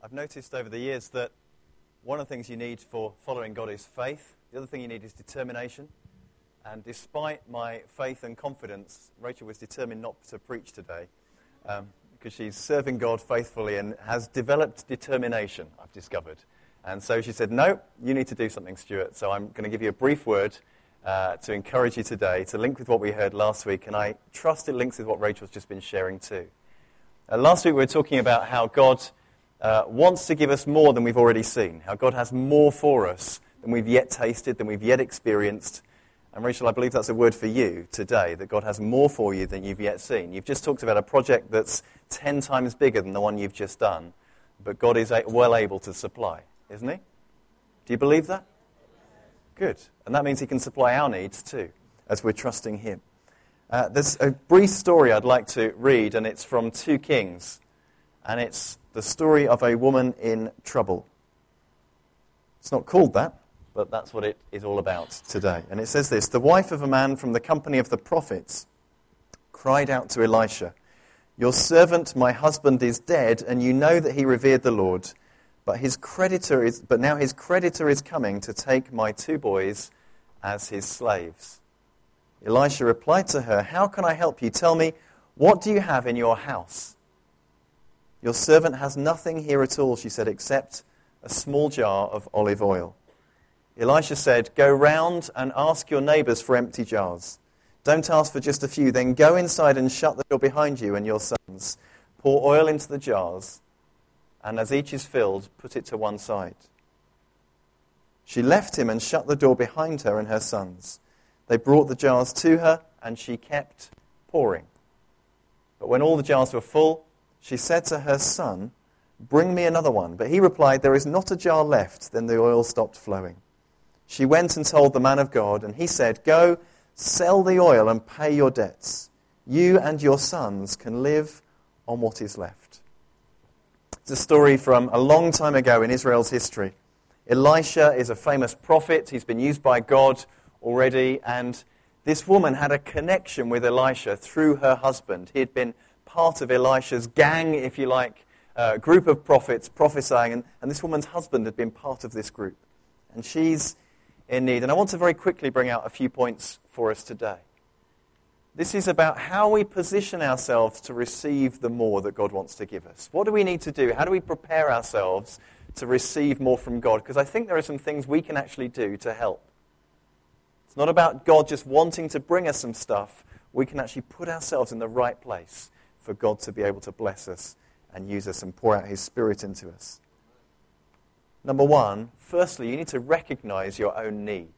I've noticed over the years that one of the things you need for following God is faith. The other thing you need is determination. And despite my faith and confidence, Rachel was determined not to preach today um, because she's serving God faithfully and has developed determination, I've discovered. And so she said, No, you need to do something, Stuart. So I'm going to give you a brief word uh, to encourage you today, to link with what we heard last week. And I trust it links with what Rachel's just been sharing too. Uh, last week we were talking about how God uh, wants to give us more than we've already seen, how God has more for us than we've yet tasted, than we've yet experienced. And Rachel, I believe that's a word for you today, that God has more for you than you've yet seen. You've just talked about a project that's 10 times bigger than the one you've just done, but God is well able to supply, isn't He? Do you believe that? Good. And that means He can supply our needs too, as we're trusting Him. Uh, there's a brief story I'd like to read, and it's from 2 Kings, and it's the story of a woman in trouble. It's not called that, but that's what it is all about today. And it says this The wife of a man from the company of the prophets cried out to Elisha, Your servant, my husband, is dead, and you know that he revered the Lord. But, his creditor is, but now his creditor is coming to take my two boys as his slaves. Elisha replied to her, How can I help you? Tell me, what do you have in your house? Your servant has nothing here at all, she said, except a small jar of olive oil. Elisha said, Go round and ask your neighbors for empty jars. Don't ask for just a few. Then go inside and shut the door behind you and your sons. Pour oil into the jars, and as each is filled, put it to one side. She left him and shut the door behind her and her sons. They brought the jars to her, and she kept pouring. But when all the jars were full, she said to her son, Bring me another one. But he replied, There is not a jar left. Then the oil stopped flowing. She went and told the man of God, and he said, Go, sell the oil and pay your debts. You and your sons can live on what is left. It's a story from a long time ago in Israel's history. Elisha is a famous prophet. He's been used by God already, and this woman had a connection with Elisha through her husband. He had been part of Elisha's gang, if you like, uh, group of prophets prophesying, and, and this woman's husband had been part of this group. And she's in need. And I want to very quickly bring out a few points for us today. This is about how we position ourselves to receive the more that God wants to give us. What do we need to do? How do we prepare ourselves to receive more from God? Because I think there are some things we can actually do to help. It's not about God just wanting to bring us some stuff. We can actually put ourselves in the right place for God to be able to bless us and use us and pour out His Spirit into us. Number one, firstly, you need to recognize your own need.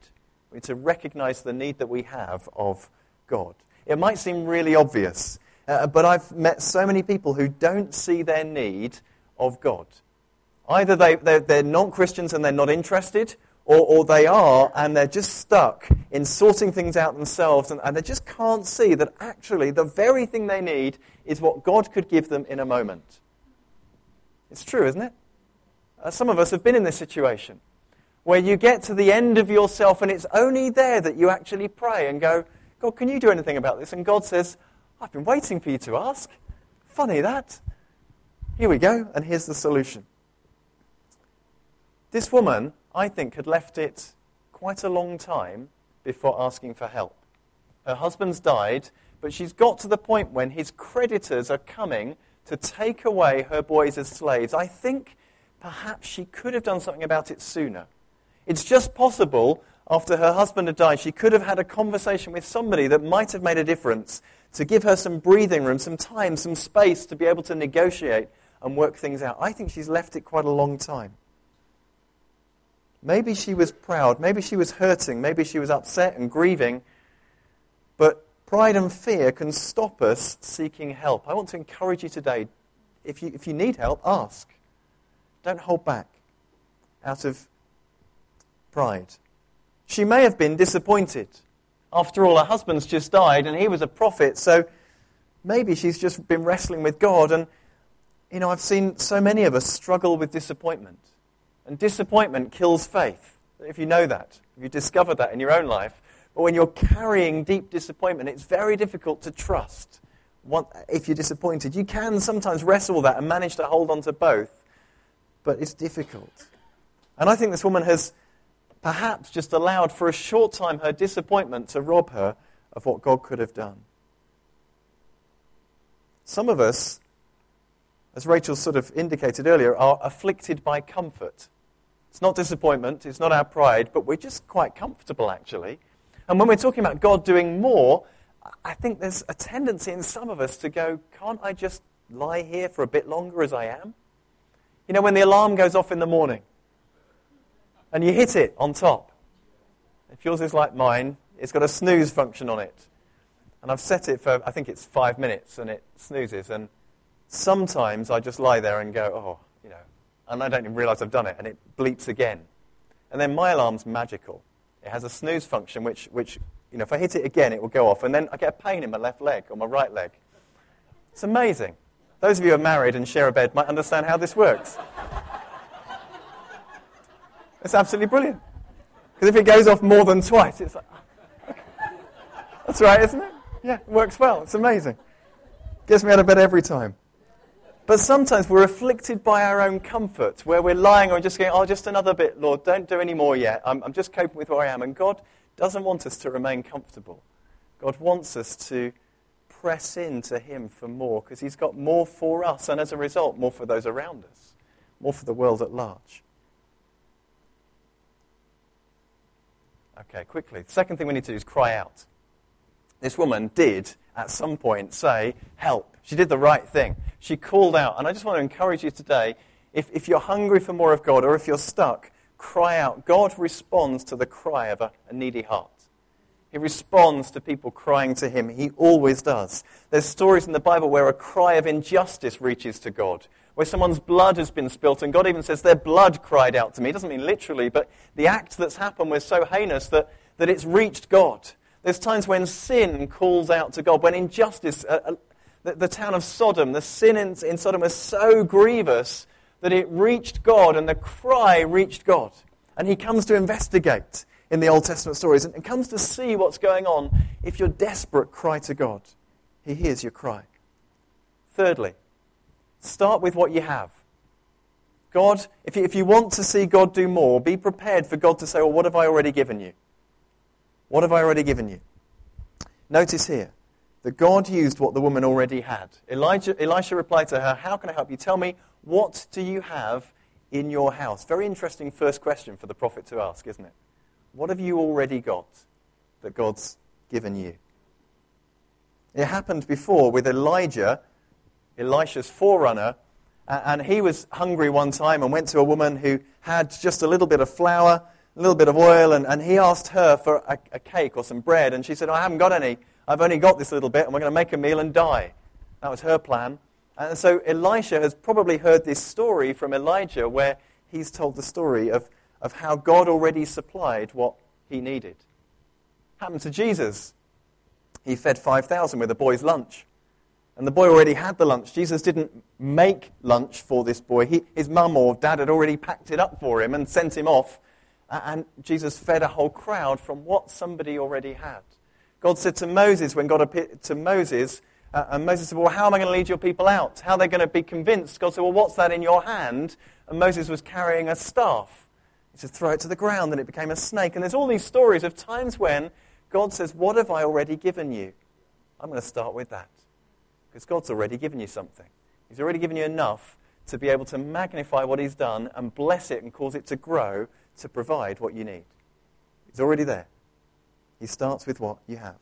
We need to recognize the need that we have of God. It might seem really obvious, uh, but I've met so many people who don't see their need of God. Either they, they're, they're non Christians and they're not interested, or, or, they are and they're just stuck in sorting things out themselves and, and they just can't see that actually the very thing they need is what God could give them in a moment. It's true, isn't it? Uh, some of us have been in this situation where you get to the end of yourself and it's only there that you actually pray and go, God, can you do anything about this? And God says, I've been waiting for you to ask. Funny that. Here we go, and here's the solution. This woman, I think, had left it quite a long time before asking for help. Her husband's died, but she's got to the point when his creditors are coming to take away her boys as slaves. I think perhaps she could have done something about it sooner. It's just possible after her husband had died, she could have had a conversation with somebody that might have made a difference to give her some breathing room, some time, some space to be able to negotiate and work things out. I think she's left it quite a long time. Maybe she was proud, maybe she was hurting, maybe she was upset and grieving, but pride and fear can stop us seeking help. I want to encourage you today if you, if you need help, ask. Don't hold back out of pride. She may have been disappointed. After all, her husband's just died and he was a prophet, so maybe she's just been wrestling with God. And, you know, I've seen so many of us struggle with disappointment. And disappointment kills faith. If you know that, if you discover that in your own life. But when you're carrying deep disappointment, it's very difficult to trust if you're disappointed. You can sometimes wrestle that and manage to hold on to both. but it's difficult. And I think this woman has perhaps just allowed for a short time her disappointment to rob her of what God could have done. Some of us, as Rachel sort of indicated earlier, are afflicted by comfort. It's not disappointment, it's not our pride, but we're just quite comfortable actually. And when we're talking about God doing more, I think there's a tendency in some of us to go, can't I just lie here for a bit longer as I am? You know, when the alarm goes off in the morning and you hit it on top. If yours is like mine, it's got a snooze function on it. And I've set it for, I think it's five minutes, and it snoozes. And sometimes I just lie there and go, oh, you know, and I don't even realize I've done it, and it bleeps again. And then my alarm's magical. It has a snooze function, which, which, you know, if I hit it again, it will go off. And then I get a pain in my left leg or my right leg. It's amazing. Those of you who are married and share a bed might understand how this works. It's absolutely brilliant. Because if it goes off more than twice, it's like, that's right, isn't it? Yeah, it works well. It's amazing. Gets me out of bed every time. But sometimes we're afflicted by our own comfort, where we're lying or just going, oh, just another bit, Lord, don't do any more yet. I'm, I'm just coping with where I am. And God doesn't want us to remain comfortable. God wants us to press into Him for more because He's got more for us, and as a result, more for those around us, more for the world at large. Okay, quickly. The second thing we need to do is cry out. This woman did, at some point, say, Help. She did the right thing. She called out. And I just want to encourage you today if, if you're hungry for more of God or if you're stuck, cry out. God responds to the cry of a, a needy heart. He responds to people crying to him. He always does. There's stories in the Bible where a cry of injustice reaches to God, where someone's blood has been spilt, and God even says their blood cried out to me. It doesn't mean literally, but the act that's happened was so heinous that, that it's reached God. There's times when sin calls out to God, when injustice, uh, the, the, town of Sodom, the sin in, in Sodom was so grievous that it reached God, and the cry reached God. And he comes to investigate in the Old Testament stories and comes to see what's going on. If you're desperate, cry to God. He hears your cry. Thirdly, start with what you have. God, if you, if you want to see God do more, be prepared for God to say, Well, what have I already given you? What have I already given you? Notice here that God used what the woman already had. Elijah, Elisha replied to her, How can I help you? Tell me, what do you have in your house? Very interesting first question for the prophet to ask, isn't it? What have you already got that God's given you? It happened before with Elijah, Elisha's forerunner, and he was hungry one time and went to a woman who had just a little bit of flour, a little bit of oil, and, and he asked her for a, a cake or some bread, and she said, oh, I haven't got any. I've only got this little bit, and we're going to make a meal and die. That was her plan. And so Elisha has probably heard this story from Elijah where he's told the story of of how God already supplied what he needed. Happened to Jesus. He fed 5,000 with a boy's lunch. And the boy already had the lunch. Jesus didn't make lunch for this boy. He, his mum or dad had already packed it up for him and sent him off. And Jesus fed a whole crowd from what somebody already had. God said to Moses, when God appeared to Moses, uh, and Moses said, Well, how am I going to lead your people out? How are they going to be convinced? God said, Well, what's that in your hand? And Moses was carrying a staff. He said, throw it to the ground, and it became a snake. And there's all these stories of times when God says, What have I already given you? I'm going to start with that. Because God's already given you something. He's already given you enough to be able to magnify what He's done and bless it and cause it to grow to provide what you need. He's already there. He starts with what you have.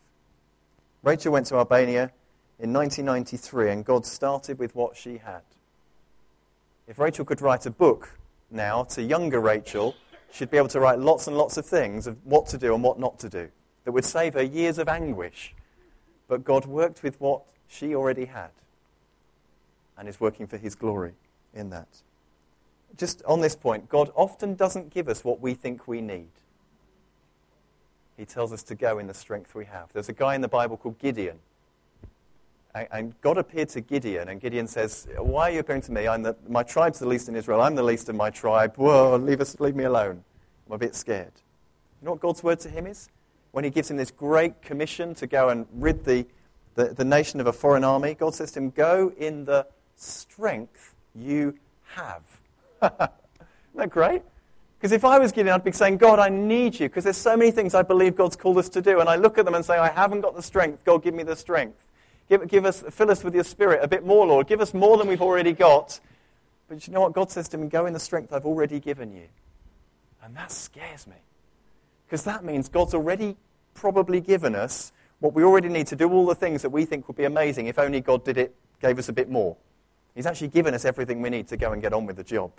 Rachel went to Albania in 1993, and God started with what she had. If Rachel could write a book now to younger Rachel, she'd be able to write lots and lots of things of what to do and what not to do that would save her years of anguish. But God worked with what she already had and is working for his glory in that. Just on this point, God often doesn't give us what we think we need. He tells us to go in the strength we have. There's a guy in the Bible called Gideon and God appeared to Gideon, and Gideon says, Why are you appearing to me? I'm the, my tribe's the least in Israel. I'm the least in my tribe. Whoa, leave, us, leave me alone. I'm a bit scared. You know what God's word to him is? When he gives him this great commission to go and rid the, the, the nation of a foreign army, God says to him, Go in the strength you have. Isn't that great? Because if I was Gideon, I'd be saying, God, I need you, because there's so many things I believe God's called us to do. And I look at them and say, I haven't got the strength. God, give me the strength. Give, give us, fill us with your spirit a bit more, Lord. Give us more than we've already got. But you know what? God says to me, go in the strength I've already given you. And that scares me. Because that means God's already probably given us what we already need to do all the things that we think would be amazing if only God did it, gave us a bit more. He's actually given us everything we need to go and get on with the job.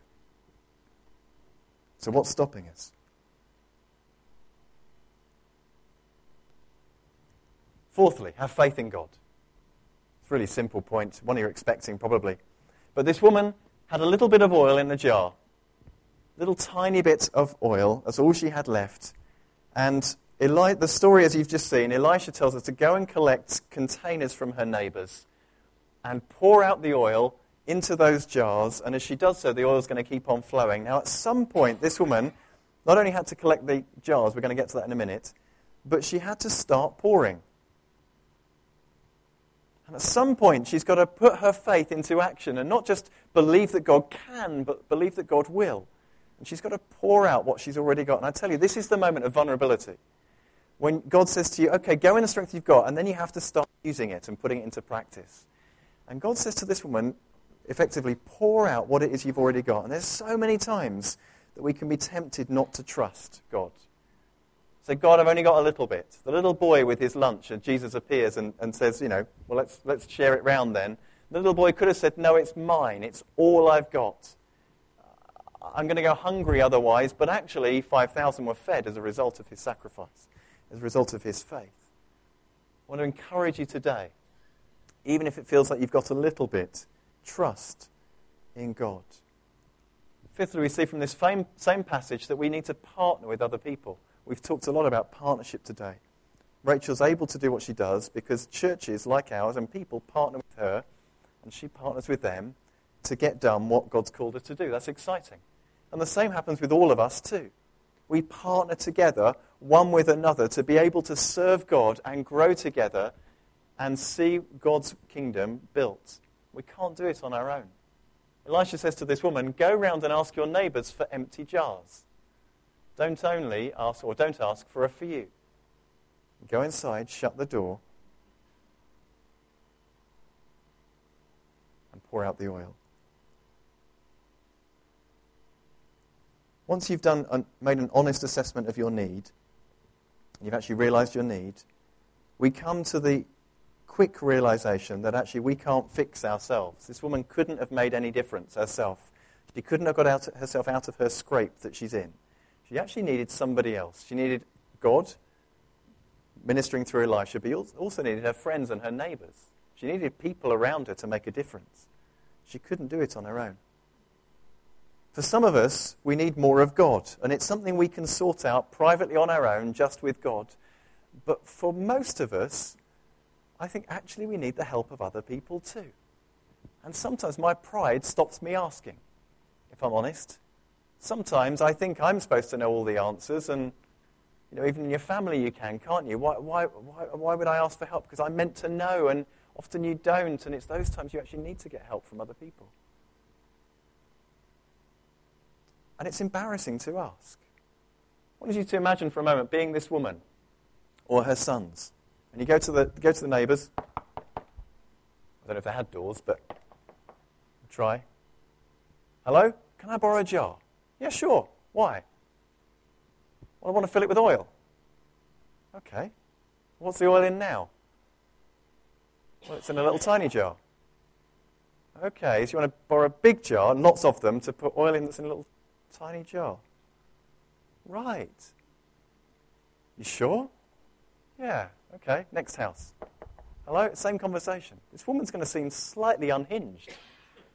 So, what's stopping us? Fourthly, have faith in God. It's a really simple point, one you're expecting probably. But this woman had a little bit of oil in the jar, little tiny bit of oil. That's all she had left. And Eli- the story, as you've just seen, Elisha tells her to go and collect containers from her neighbors and pour out the oil into those jars. And as she does so, the oil is going to keep on flowing. Now, at some point, this woman not only had to collect the jars, we're going to get to that in a minute, but she had to start pouring. And at some point, she's got to put her faith into action and not just believe that God can, but believe that God will. And she's got to pour out what she's already got. And I tell you, this is the moment of vulnerability when God says to you, okay, go in the strength you've got, and then you have to start using it and putting it into practice. And God says to this woman, effectively, pour out what it is you've already got. And there's so many times that we can be tempted not to trust God. Say, God, I've only got a little bit. The little boy with his lunch, and Jesus appears and, and says, you know, well, let's, let's share it round then. The little boy could have said, no, it's mine. It's all I've got. I'm going to go hungry otherwise, but actually 5,000 were fed as a result of his sacrifice as a result of his faith. I want to encourage you today, even if it feels like you've got a little bit, trust in God. Fifthly, we see from this same, same passage that we need to partner with other people. We've talked a lot about partnership today. Rachel's able to do what she does because churches like ours and people partner with her, and she partners with them to get done what God's called her to do. That's exciting. And the same happens with all of us too we partner together, one with another, to be able to serve God and grow together and see God's kingdom built. We can't do it on our own. Elisha says to this woman, Go round and ask your neighbors for empty jars. Don't only ask, or don't ask for a few. Go inside, shut the door, and pour out the oil. Once you've done, made an honest assessment of your need, you've actually realized your need, we come to the quick realization that actually we can't fix ourselves. This woman couldn't have made any difference herself. She couldn't have got out, herself out of her scrape that she's in. She actually needed somebody else. She needed God ministering through Elisha, but she also needed her friends and her neighbors. She needed people around her to make a difference. She couldn't do it on her own. For some of us, we need more of God, and it's something we can sort out privately on our own, just with God. But for most of us, I think actually we need the help of other people too. And sometimes my pride stops me asking, if I'm honest. Sometimes I think I'm supposed to know all the answers, and you know, even in your family you can, can't you? Why, why, why, why would I ask for help? Because I'm meant to know, and often you don't, and it's those times you actually need to get help from other people. And it's embarrassing to ask. I want you to imagine for a moment being this woman or her sons. And you go to the, go to the neighbours. I don't know if they had doors, but try. Hello? Can I borrow a jar? Yeah, sure. Why? Well, I want to fill it with oil. Okay. What's the oil in now? Well, it's in a little tiny jar. Okay, so you want to borrow a big jar, lots of them, to put oil in that's in a little Tiny jar. Right. You sure? Yeah, okay. Next house. Hello? Same conversation. This woman's going to seem slightly unhinged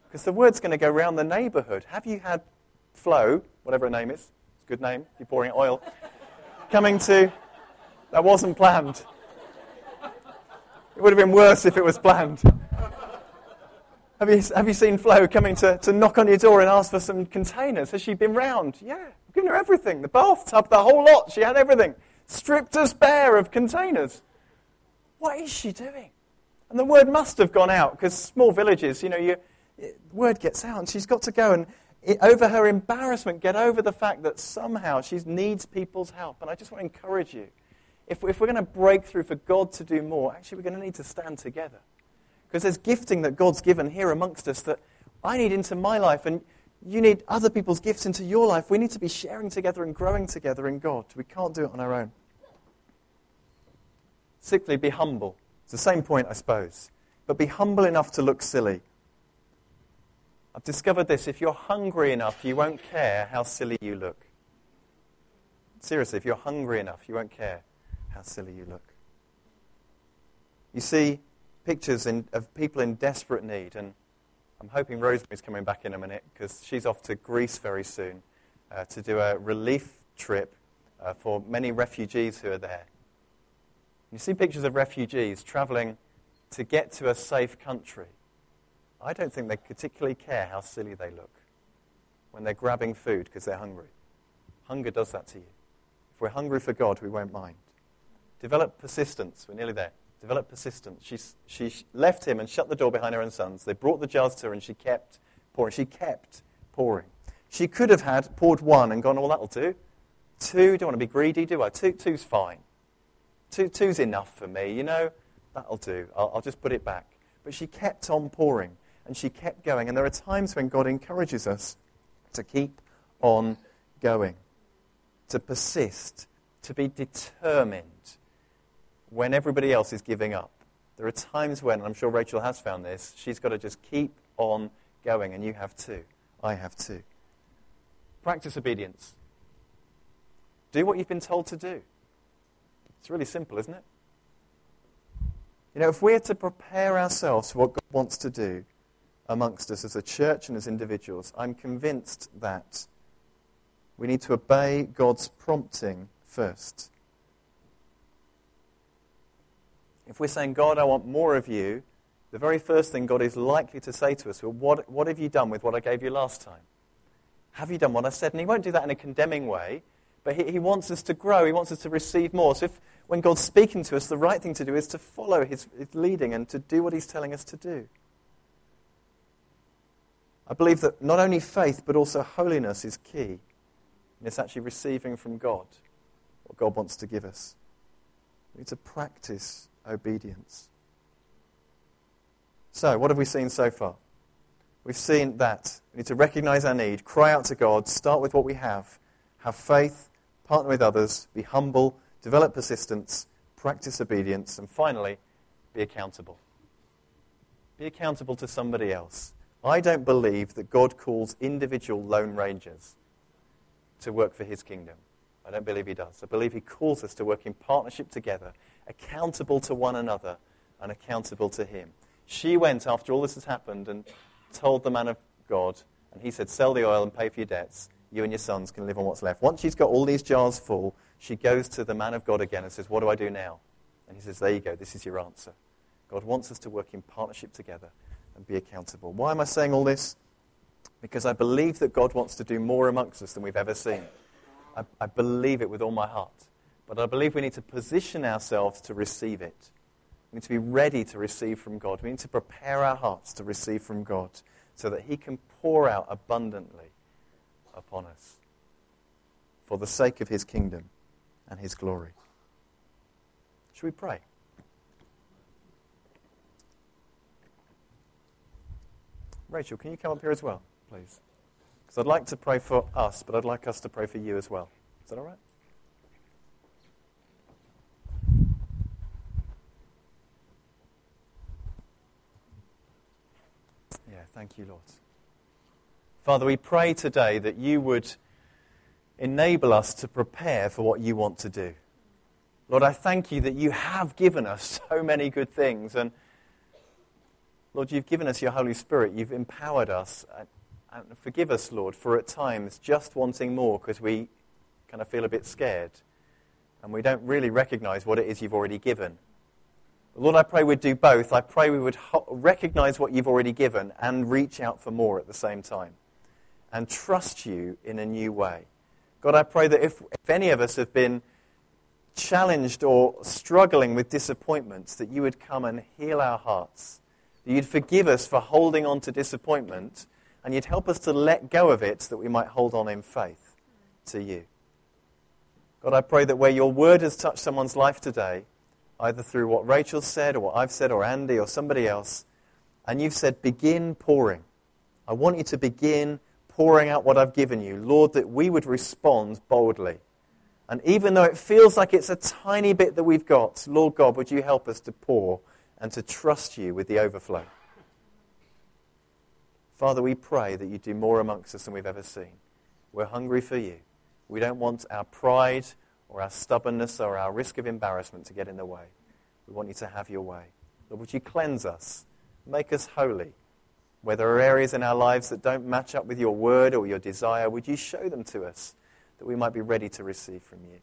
because the word's going to go around the neighborhood. Have you had Flo, whatever her name is, it's a good name if you're pouring oil, coming to. That wasn't planned. It would have been worse if it was planned. Have you, have you seen Flo coming to, to knock on your door and ask for some containers? Has she been round? Yeah, I've given her everything. The bathtub, the whole lot. She had everything. Stripped us bare of containers. What is she doing? And the word must have gone out because small villages, you know, you, word gets out and she's got to go and over her embarrassment, get over the fact that somehow she needs people's help. And I just want to encourage you. If, if we're going to break through for God to do more, actually, we're going to need to stand together. Because there's gifting that God's given here amongst us that I need into my life, and you need other people's gifts into your life. We need to be sharing together and growing together in God. We can't do it on our own. Sixthly, be humble. It's the same point, I suppose. But be humble enough to look silly. I've discovered this. If you're hungry enough, you won't care how silly you look. Seriously, if you're hungry enough, you won't care how silly you look. You see pictures in, of people in desperate need, and I'm hoping Rosemary's coming back in a minute because she's off to Greece very soon uh, to do a relief trip uh, for many refugees who are there. You see pictures of refugees traveling to get to a safe country. I don't think they particularly care how silly they look when they're grabbing food because they're hungry. Hunger does that to you. If we're hungry for God, we won't mind. Develop persistence. We're nearly there. Develop persistence. She, she left him and shut the door behind her and sons. They brought the jars to her and she kept pouring. She kept pouring. She could have had poured one and gone, well, that'll do. Two, don't want to be greedy, do I? Two, two's fine. Two, two's enough for me, you know? That'll do. I'll, I'll just put it back. But she kept on pouring and she kept going. And there are times when God encourages us to keep on going, to persist, to be determined when everybody else is giving up. There are times when, and I'm sure Rachel has found this, she's got to just keep on going, and you have too. I have too. Practice obedience. Do what you've been told to do. It's really simple, isn't it? You know, if we're to prepare ourselves for what God wants to do, amongst us as a church and as individuals, I'm convinced that we need to obey God's prompting first. If we're saying, God, I want more of you, the very first thing God is likely to say to us, well, what, what have you done with what I gave you last time? Have you done what I said? And he won't do that in a condemning way, but he, he wants us to grow. He wants us to receive more. So if, when God's speaking to us, the right thing to do is to follow his, his leading and to do what he's telling us to do. I believe that not only faith, but also holiness is key. And it's actually receiving from God what God wants to give us. We need to practice obedience. So, what have we seen so far? We've seen that we need to recognize our need, cry out to God, start with what we have, have faith, partner with others, be humble, develop persistence, practice obedience, and finally, be accountable. Be accountable to somebody else. I don't believe that God calls individual lone rangers to work for his kingdom. I don't believe he does. I believe he calls us to work in partnership together, accountable to one another and accountable to him. She went after all this has happened and told the man of God, and he said, Sell the oil and pay for your debts. You and your sons can live on what's left. Once she's got all these jars full, she goes to the man of God again and says, What do I do now? And he says, There you go. This is your answer. God wants us to work in partnership together and be accountable. Why am I saying all this? Because I believe that God wants to do more amongst us than we've ever seen. I, I believe it with all my heart. But I believe we need to position ourselves to receive it. We need to be ready to receive from God. We need to prepare our hearts to receive from God so that He can pour out abundantly upon us for the sake of His kingdom and His glory. Should we pray? Rachel, can you come up here as well, please? Because I'd like to pray for us, but I'd like us to pray for you as well. Is that all right? Yeah, thank you, Lord. Father, we pray today that you would enable us to prepare for what you want to do. Lord, I thank you that you have given us so many good things. And Lord, you've given us your Holy Spirit. You've empowered us. And forgive us, Lord, for at times just wanting more because we kind of feel a bit scared and we don't really recognize what it is you've already given. Lord, I pray we'd do both. I pray we would ho- recognize what you've already given and reach out for more at the same time and trust you in a new way. God, I pray that if, if any of us have been challenged or struggling with disappointments, that you would come and heal our hearts that You'd forgive us for holding on to disappointment and you'd help us to let go of it so that we might hold on in faith to you. God, I pray that where your word has touched someone's life today, either through what Rachel said or what I've said or Andy or somebody else, and you've said, begin pouring. I want you to begin pouring out what I've given you. Lord, that we would respond boldly. And even though it feels like it's a tiny bit that we've got, Lord God, would you help us to pour and to trust you with the overflow? Father, we pray that you do more amongst us than we've ever seen. We're hungry for you. We don't want our pride or our stubbornness or our risk of embarrassment to get in the way. We want you to have your way. Lord, would you cleanse us? Make us holy. Where there are areas in our lives that don't match up with your word or your desire, would you show them to us that we might be ready to receive from you?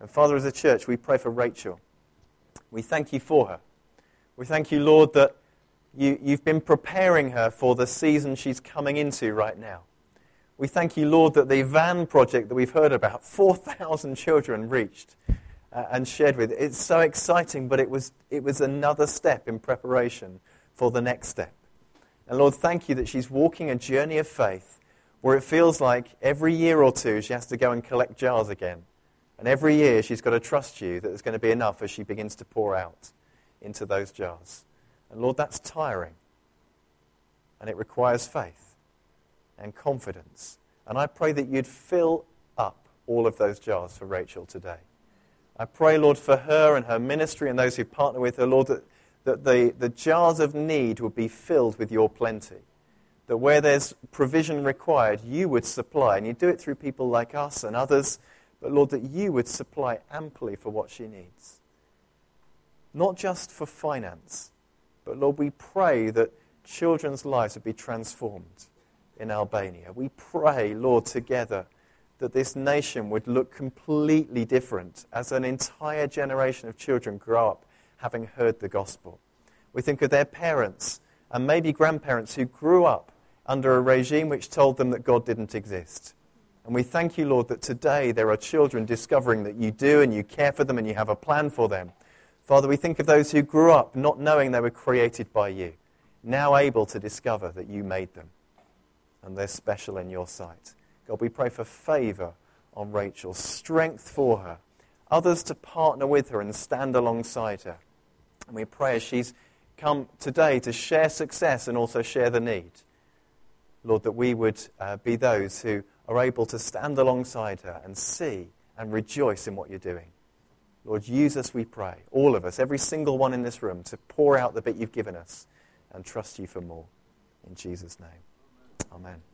And Father, as a church, we pray for Rachel. We thank you for her. We thank you, Lord, that you, you've been preparing her for the season she's coming into right now. We thank you, Lord, that the van project that we've heard about, 4,000 children reached uh, and shared with, it's so exciting, but it was, it was another step in preparation for the next step. And Lord, thank you that she's walking a journey of faith where it feels like every year or two she has to go and collect jars again. And every year she's got to trust you that there's going to be enough as she begins to pour out into those jars. And Lord, that's tiring. And it requires faith and confidence. And I pray that you'd fill up all of those jars for Rachel today. I pray, Lord, for her and her ministry and those who partner with her, Lord, that, that the, the jars of need would be filled with your plenty. That where there's provision required, you would supply. And you do it through people like us and others, but Lord, that you would supply amply for what she needs. Not just for finance, but Lord, we pray that children's lives would be transformed in Albania. We pray, Lord, together that this nation would look completely different as an entire generation of children grow up having heard the gospel. We think of their parents and maybe grandparents who grew up under a regime which told them that God didn't exist. And we thank you, Lord, that today there are children discovering that you do and you care for them and you have a plan for them. Father, we think of those who grew up not knowing they were created by you, now able to discover that you made them and they're special in your sight. God, we pray for favor on Rachel, strength for her, others to partner with her and stand alongside her. And we pray as she's come today to share success and also share the need, Lord, that we would uh, be those who are able to stand alongside her and see and rejoice in what you're doing. Lord, use us, we pray, all of us, every single one in this room, to pour out the bit you've given us and trust you for more. In Jesus' name. Amen.